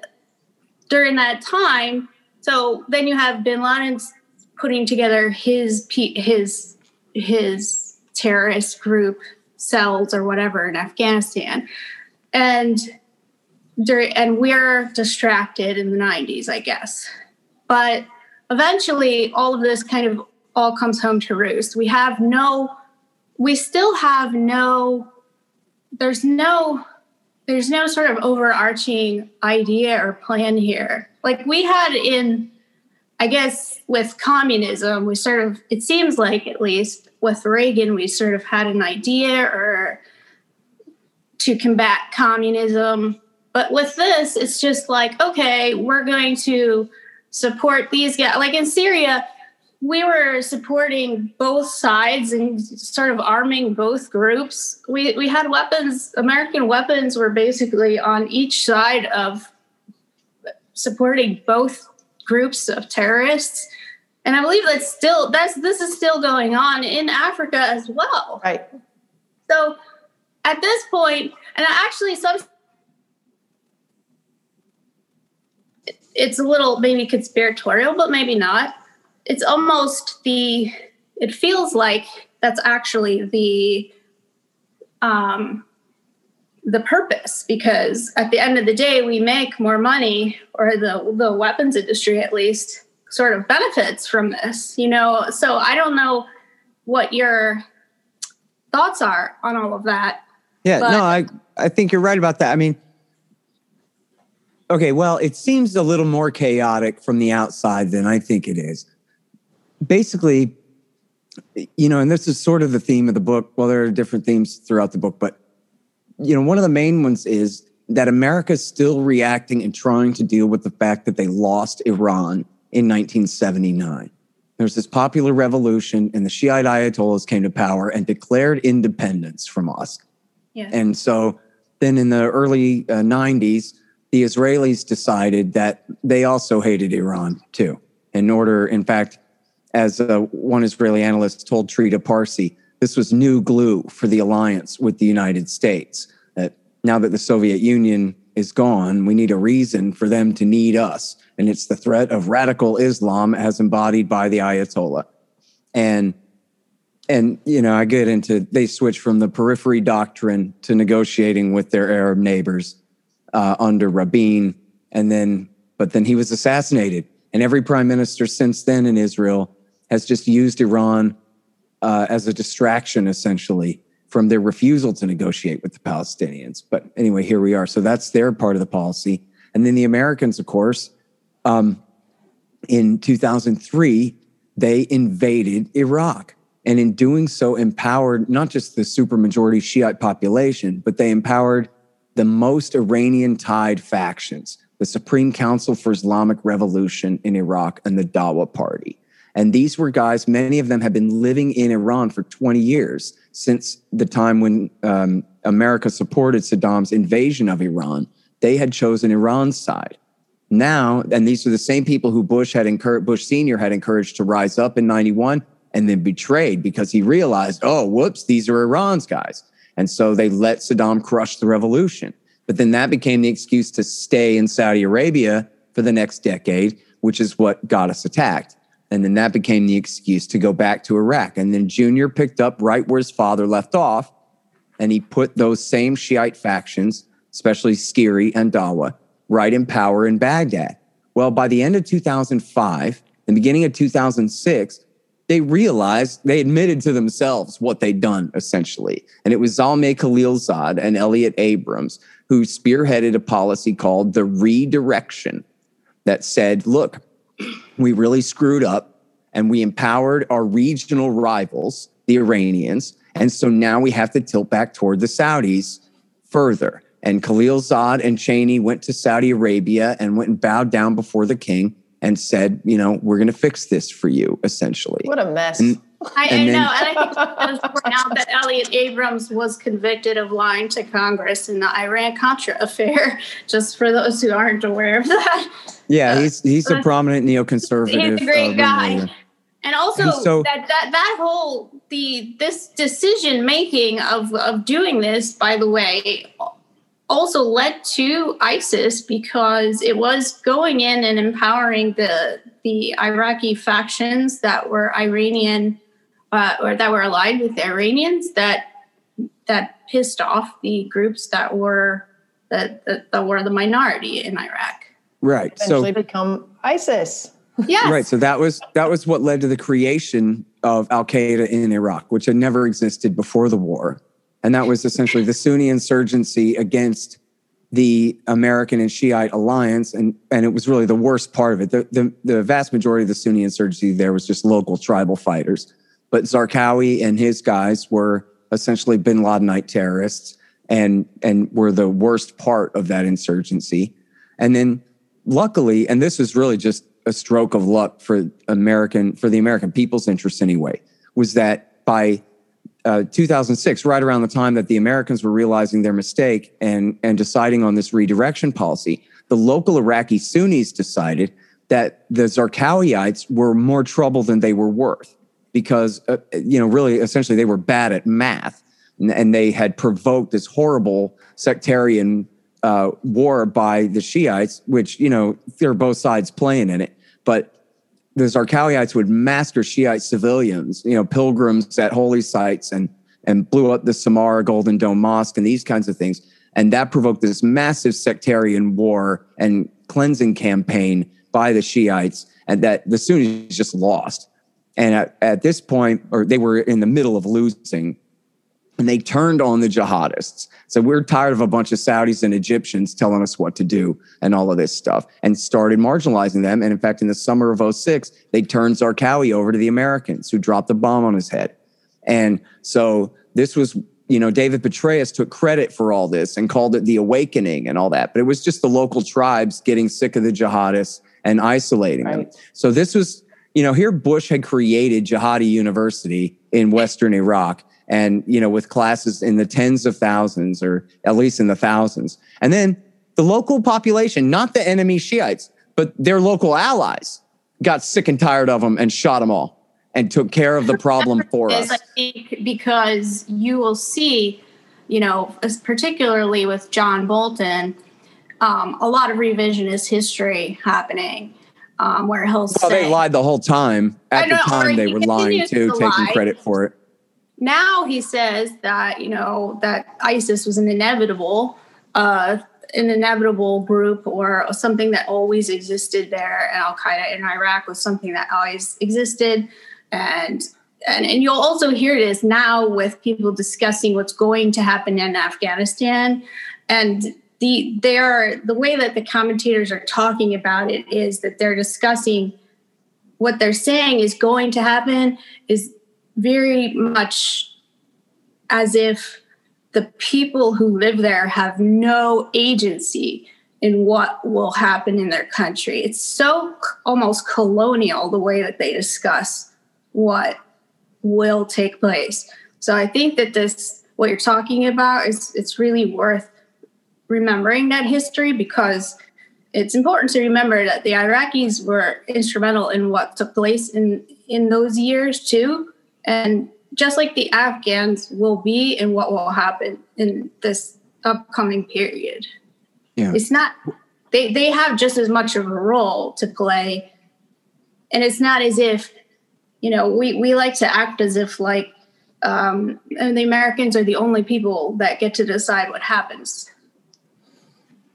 during that time so then you have Bin Laden's putting together his his his terrorist group cells or whatever in Afghanistan, and during, and we're distracted in the 90s, I guess. But eventually, all of this kind of all comes home to roost. We have no, we still have no, there's no there's no sort of overarching idea or plan here. Like we had in, I guess, with communism, we sort of, it seems like at least with Reagan, we sort of had an idea or to combat communism. But with this, it's just like, okay, we're going to support these guys. Like in Syria, we were supporting both sides and sort of arming both groups. We we had weapons. American weapons were basically on each side of supporting both groups of terrorists. And I believe that's still that's this is still going on in Africa as well. Right. So at this point, and I actually some it's a little maybe conspiratorial, but maybe not it's almost the it feels like that's actually the um the purpose because at the end of the day we make more money or the the weapons industry at least sort of benefits from this you know? So i don't know what your thoughts are on all of that yeah no i i think you're right about that. I mean okay well it seems a little more chaotic from the outside than i think it is. Basically, you know, and this is sort of the theme of the book. Well, there are different themes throughout the book, but you know, one of the main ones is that America's still reacting and trying to deal with the fact that they lost Iran in 1979. There's this popular revolution, and the Shiite Ayatollahs came to power and declared independence from us. Yeah. And so then in the early uh, 90s, the Israelis decided that they also hated Iran too. In order, in fact, as uh, one Israeli analyst told Trita Parsi, this was new glue for the alliance with the United States. That now that the Soviet Union is gone, we need a reason for them to need us. And it's the threat of radical Islam as embodied by the Ayatollah. And and you know, I get into they switch from the periphery doctrine to negotiating with their Arab neighbors uh, under Rabin, and then but then he was assassinated, and every prime minister since then in Israel has just used Iran uh, as a distraction, essentially, from their refusal to negotiate with the Palestinians. But anyway, here we are. So that's their part of the policy, and then the Americans, of course, um, in 2003, they invaded Iraq and in doing so empowered not just the supermajority Shiite population, but they empowered the most Iranian tied factions, the Supreme Council for Islamic Revolution in Iraq and the Dawa Party. And these were guys, many of them had been living in Iran for 20 years since the time when um, America supported Saddam's invasion of Iran. They had chosen Iran's side. Now, and these are the same people who Bush had encouraged, Bush Sr. had encouraged to rise up in 91 and then betrayed because he realized, oh, whoops, these are Iran's guys. And so they let Saddam crush the revolution. But then that became the excuse to stay in Saudi Arabia for the next decade, which is what got us attacked. And then that became the excuse to go back to Iraq. And then Junior picked up right where his father left off, and he put those same Shiite factions, especially SCIRI and Dawa, right in power in Baghdad. Well, by the end of 2005, the beginning of 2006, they realized they admitted to themselves what they'd done essentially. And it was Zalmay Khalilzad and Elliot Abrams who spearheaded a policy called the redirection that said, look, we really screwed up and we empowered our regional rivals, the Iranians. And so now we have to tilt back toward the Saudis further. And Khalilzad and Cheney went to Saudi Arabia and went and bowed down before the king and said, you know, we're going to fix this for you, essentially. What a mess. And, I, I know. And I think it's point out that Elliot Abrams was convicted of lying to Congress in the Iran Contra affair, just for those who aren't aware of that. Yeah, uh, he's he's a prominent neoconservative. He's a great uh, guy. And also and so, that, that that whole the this decision making of of doing this, by the way, also led to ISIS because it was going in and empowering the the Iraqi factions that were Iranian uh, or that were allied with the Iranians that that pissed off the groups that were that that, that were the minority in Iraq. Right. Eventually so become ISIS. Yeah. Right. So that was that was what led to the creation of Al Qaeda in Iraq, which had never existed before the war and that was essentially the Sunni insurgency against the American and Shiite alliance, and and it was really the worst part of it. The the, the vast majority of the Sunni insurgency there was just local tribal fighters, but Zarqawi and his guys were essentially Bin Ladenite terrorists, and and were the worst part of that insurgency. And then, luckily, and this is really just a stroke of luck for American for the American people's interest anyway, was that by uh, 2006, right around the time that the Americans were realizing their mistake and, and deciding on this redirection policy, the local Iraqi Sunnis decided that the Zarqawiites were more trouble than they were worth because, uh, you know, really, essentially, they were bad at math and, and they had provoked this horrible sectarian uh, war by the Shiites, which, you know, there are both sides playing in it. But the Zarqawiites would massacre Shiite civilians, you know, pilgrims at holy sites and and blew up the Samarra Golden Dome Mosque and these kinds of things. And that provoked this massive sectarian war and cleansing campaign by the Shiites, and that the Sunnis just lost. And at, at this point, or they were in the middle of losing, and they turned on the jihadists. So we're tired of a bunch of Saudis and Egyptians telling us what to do and all of this stuff and started marginalizing them. And in fact, in the summer of 06, they turned Zarqawi over to the Americans who dropped a bomb on his head. And so this was, you know, David Petraeus took credit for all this and called it the awakening and all that. But it was just the local tribes getting sick of the jihadists and isolating right. them. So this was, you know, here Bush had created Jihadi University in Western Iraq and you know with classes in the tens of thousands or at least in the thousands and then the local population not the enemy shiites but their local allies got sick and tired of them and shot them all and took care of the problem for us. I think because you will see, you know, particularly with John Bolton, um, a lot of revisionist history happening. Um, where he'll well, say, they lied the whole time. At know, the time, they were lying too, to taking lie. credit for it. Now he says that you know that ISIS was an inevitable, uh, an inevitable group or something that always existed there, and Al Qaeda in Iraq was something that always existed and and, and you'll also hear this now with people discussing what's going to happen in Afghanistan. And the they are the way that the commentators are talking about it is that they're discussing what they're saying is going to happen is very much as if the people who live there have no agency in what will happen in their country. It's so almost colonial the way that they discuss what will take place. So I think that this what you're talking about is it's really worth remembering that history because it's important to remember that the Iraqis were instrumental in what took place in in those years too and just like the Afghans will be in what will happen in this upcoming period. Yeah. It's not they they have just as much of a role to play and it's not as if you know, we, we like to act as if like um, and the Americans are the only people that get to decide what happens.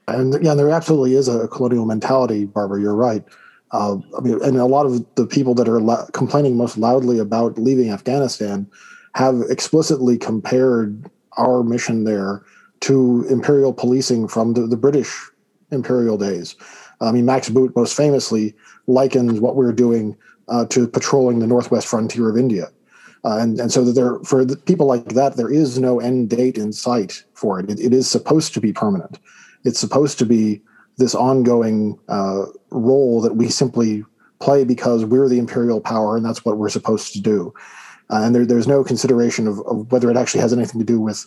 And yeah, there absolutely is a colonial mentality, Barbara. You're right. Uh, I mean, and a lot of the people that are la- complaining most loudly about leaving Afghanistan have explicitly compared our mission there to imperial policing from the, the British imperial days. I mean, Max Boot most famously likens what we we're doing uh, to patrolling the northwest frontier of India. Uh, and, and so that there, for the people like that, there is no end date in sight for it. It, it is supposed to be permanent. It's supposed to be this ongoing uh, role that we simply play because we're the imperial power and that's what we're supposed to do. Uh, and there, there's no consideration of, of, whether it actually has anything to do with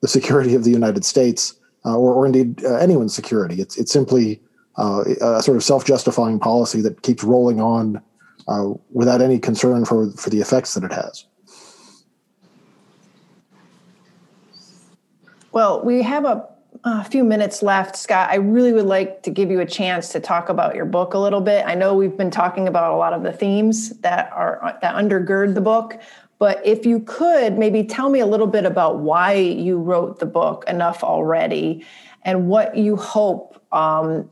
the security of the United States uh, or, or indeed uh, anyone's security. It's, it's simply a sort of self-justifying policy that keeps rolling on uh, without any concern for, for the effects that it has. Well, we have a, a, few minutes left, Scott. I really would like to give you a chance to talk about your book a little bit. I know we've been talking about a lot of the themes that are that undergird the book, but if you could maybe tell me a little bit about why you wrote the book enough already and what you hope um,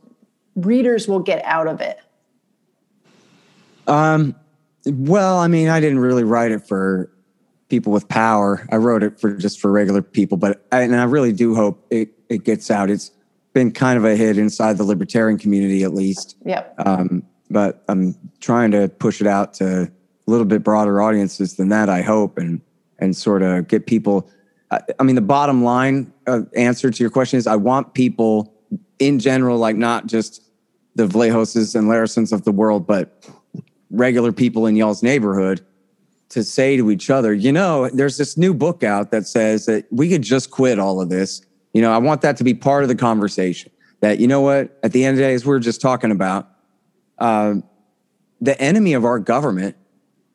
readers will get out of it. Um, well, I mean, I didn't really write it for people with power. I wrote it for just for regular people, but I, and I really do hope it, it gets out. It's been kind of a hit inside the libertarian community, at least. Yep. Um, but I'm trying to push it out to a little bit broader audiences than that. I hope and and sort of get people. I, I mean, the bottom line uh, answer to your question is: I want people in general, like not just the Vlahoses and Larisons of the world, but regular people in y'all's neighborhood to say to each other, you know, there's this new book out that says that we could just quit all of this. You know, I want that to be part of the conversation. That, you know what, at the end of the day, as we are just talking about, uh, the enemy of our government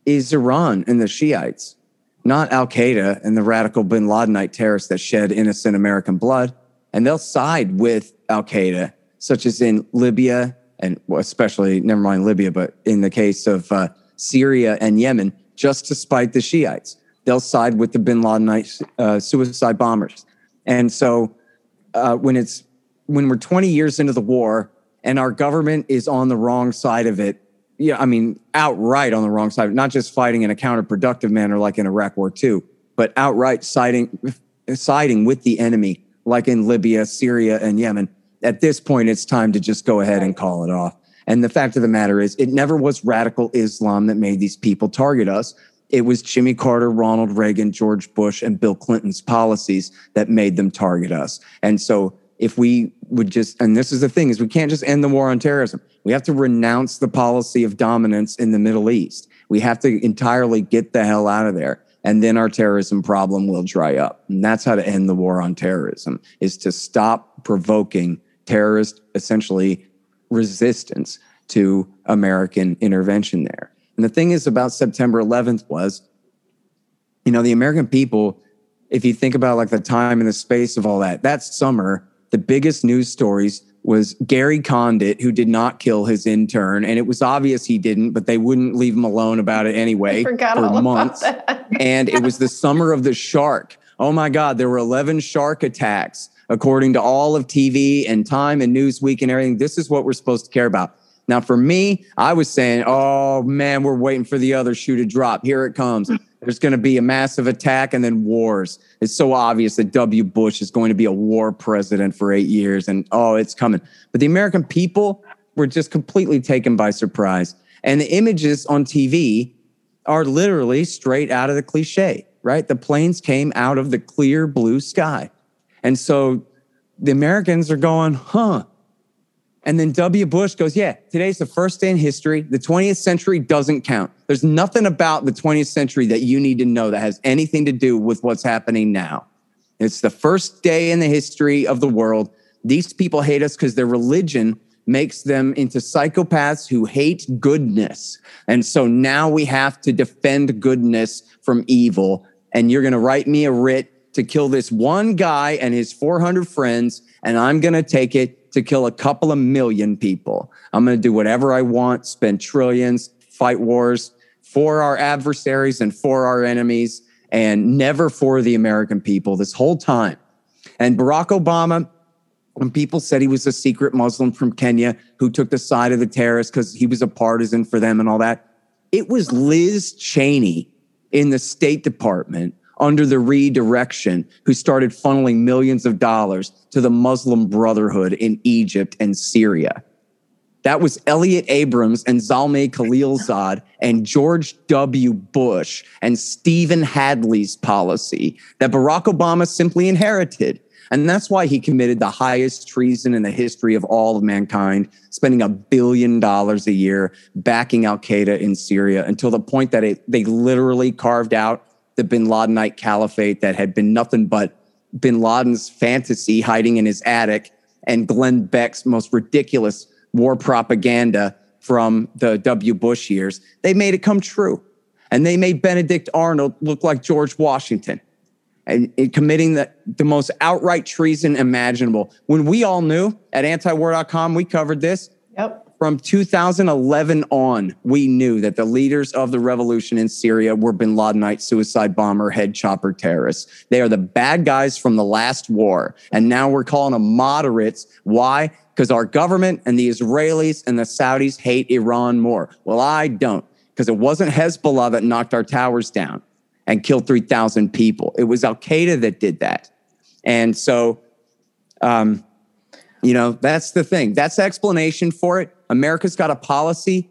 is Iran and the Shiites, not Al Qaeda and the radical bin Ladenite terrorists that shed innocent American blood. And they'll side with Al Qaeda, such as in Libya and especially never mind Libya, but in the case of uh, Syria and Yemen, just to spite the Shiites, they'll side with the Bin Ladenite uh, suicide bombers. And so, uh, when it's when we're 20 years into the war and our government is on the wrong side of it, yeah, I mean, outright on the wrong side, not just fighting in a counterproductive manner like in Iraq War II, but outright siding siding with the enemy, like in Libya, Syria, and Yemen at this point, it's time to just go ahead and call it off. And the fact of the matter is, it never was radical Islam that made these people target us. It was Jimmy Carter, Ronald Reagan, George Bush, and Bill Clinton's policies that made them target us. And so, if we would just, and this is the thing, is we can't just end the war on terrorism. We have to renounce the policy of dominance in the Middle East. We have to entirely get the hell out of there and then our terrorism problem will dry up. And that's how to end the war on terrorism is to stop provoking terrorist essentially resistance to American intervention there. And the thing is about September 11th was, you know, the American people, if you think about like the time and the space of all that, that summer, the biggest news stories was Gary Condit, who did not kill his intern. And it was obvious he didn't, but they wouldn't leave him alone about it anyway for months. and it was the summer of the shark. Oh my God, there were 11 shark attacks, according to all of TV and Time and Newsweek and everything. This is what we're supposed to care about. Now, for me, I was saying, oh man, we're waiting for the other shoe to drop. Here it comes. There's going to be a massive attack and then wars. It's so obvious that W. Bush is going to be a war president for eight years and oh, it's coming. But the American people were just completely taken by surprise. And the images on TV are literally straight out of the cliche, right? The planes came out of the clear blue sky. And so the Americans are going, huh, and then W. Bush goes, Yeah, today's the first day in history. The 20th century doesn't count. There's nothing about the 20th century that you need to know that has anything to do with what's happening now. It's the first day in the history of the world. These people hate us because their religion makes them into psychopaths who hate goodness. And so now we have to defend goodness from evil. And you're going to write me a writ to kill this one guy and his 400 friends. And I'm going to take it to kill a couple of million people. I'm going to do whatever I want, spend trillions, fight wars for our adversaries and for our enemies, and never for the American people this whole time. And Barack Obama, when people said he was a secret Muslim from Kenya who took the side of the terrorists because he was a partisan for them and all that, it was Liz Cheney in the State Department under the redirection who started funneling millions of dollars to the Muslim Brotherhood in Egypt and Syria. That was Elliot Abrams and Zalmay Khalilzad and George W. Bush and Stephen Hadley's policy that Barack Obama simply inherited. And that's why he committed the highest treason in the history of all of mankind, spending a billion dollars a year backing Al Qaeda in Syria until the point that it, they literally carved out the bin Ladenite caliphate that had been nothing but bin Laden's fantasy hiding in his attic and Glenn Beck's most ridiculous war propaganda from the W. Bush years. They made it come true. And they made Benedict Arnold look like George Washington and, and committing the, the most outright treason imaginable. When we all knew at antiwar.com, we covered this. Yep from 2011 on, we knew that the leaders of the revolution in Syria were bin Ladenite suicide bomber head chopper terrorists. They are the bad guys from the last war. And now we're calling them moderates. Why? Because our government and the Israelis and the Saudis hate Iran more. Well, I don't, because it wasn't Hezbollah that knocked our towers down and killed 3,000 people. It was Al Qaeda that did that. And so, um, you know, that's the thing. That's the explanation for it. America's got a policy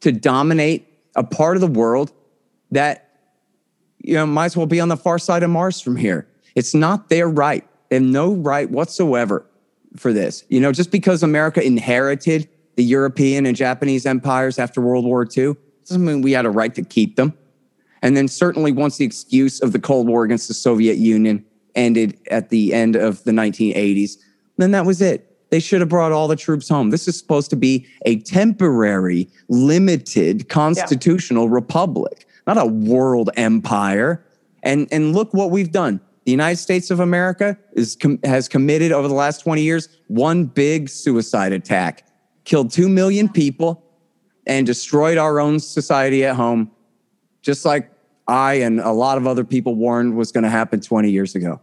to dominate a part of the world that you know might as well be on the far side of Mars from here. It's not their right. Have no right whatsoever for this. You know, just because America inherited the European and Japanese empires after World War II doesn't mean we had a right to keep them. And then certainly once the excuse of the Cold War against the Soviet Union ended at the end of the 1980s, then that was it. They should have brought all the troops home. This is supposed to be a temporary, limited constitutional yeah. republic, not a world empire. And, and look what we've done. The United States of America is, com- has committed over the last 20 years one big suicide attack, killed 2 million people, and destroyed our own society at home, just like I and a lot of other people warned was going to happen 20 years ago.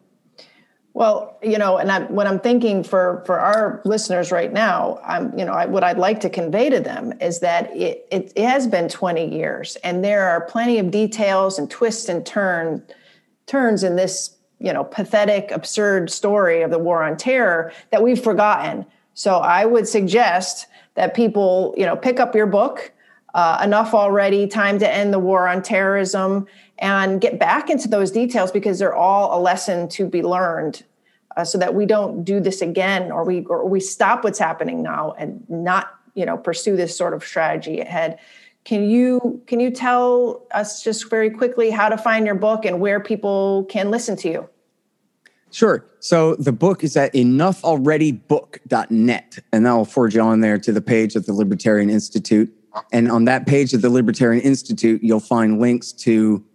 Well, you know, and I, what I'm thinking for for our listeners right now, I'm, you know, I, what I'd like to convey to them is that it, it, it has been 20 years, and there are plenty of details and twists and turn turns in this, you know, pathetic, absurd story of the war on terror that we've forgotten. So I would suggest that people, you know, pick up your book. Uh, enough already. Time to end the war on terrorism and get back into those details because they're all a lesson to be learned uh, so that we don't do this again or we or we stop what's happening now and not you know pursue this sort of strategy ahead can you can you tell us just very quickly how to find your book and where people can listen to you Sure. So the book is at enoughalreadybook.net, and will forward you on there to the page of the Libertarian Institute. And on that page of the Libertarian Institute, you'll find links to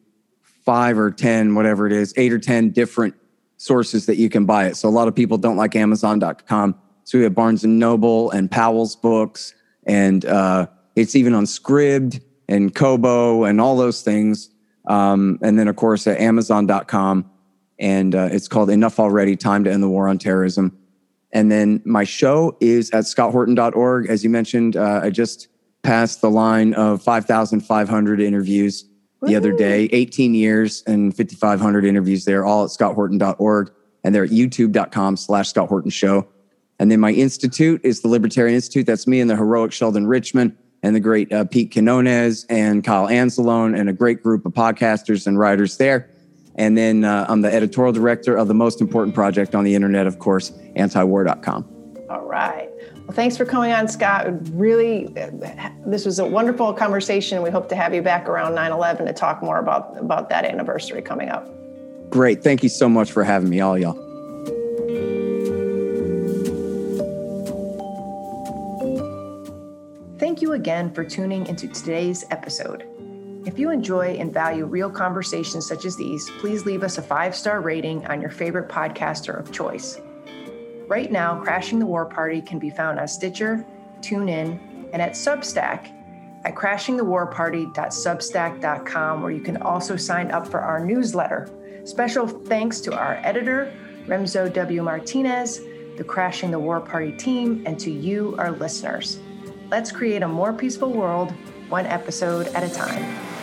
five or 10, whatever it is, eight or 10 different sources that you can buy it. So a lot of people don't like Amazon.com. So we have Barnes and Noble and Powell's books, and uh, it's even on Scribd and Kobo and all those things. Um, and then, of course, at Amazon.com. And uh, it's called Enough Already Time to End the War on Terrorism. And then my show is at scotthorton.org. As you mentioned, uh, I just passed the line of 5,500 interviews the other day, 18 years and 5,500 interviews there, all at scotthorton.org. And they're at youtube.com slash Scott Horton Show. And then my institute is the Libertarian Institute. That's me and the heroic Sheldon Richman and the great uh, Pete Quiñones and Kyle Anzalone and a great group of podcasters and writers there. And then uh, I'm the editorial director of the most important project on the internet, of course, antiwar.com. All right. Well, thanks for coming on, Scott. Really, this was a wonderful conversation. We hope to have you back around 9 11 to talk more about, about that anniversary coming up. Great. Thank you so much for having me, all y'all. Thank you again for tuning into today's episode. If you enjoy and value real conversations such as these, please leave us a five star rating on your favorite podcaster of choice. Right now, Crashing the War Party can be found on Stitcher, TuneIn, and at Substack at crashingthewarparty.substack.com, where you can also sign up for our newsletter. Special thanks to our editor, Remzo W. Martinez, the Crashing the War Party team, and to you, our listeners. Let's create a more peaceful world, one episode at a time.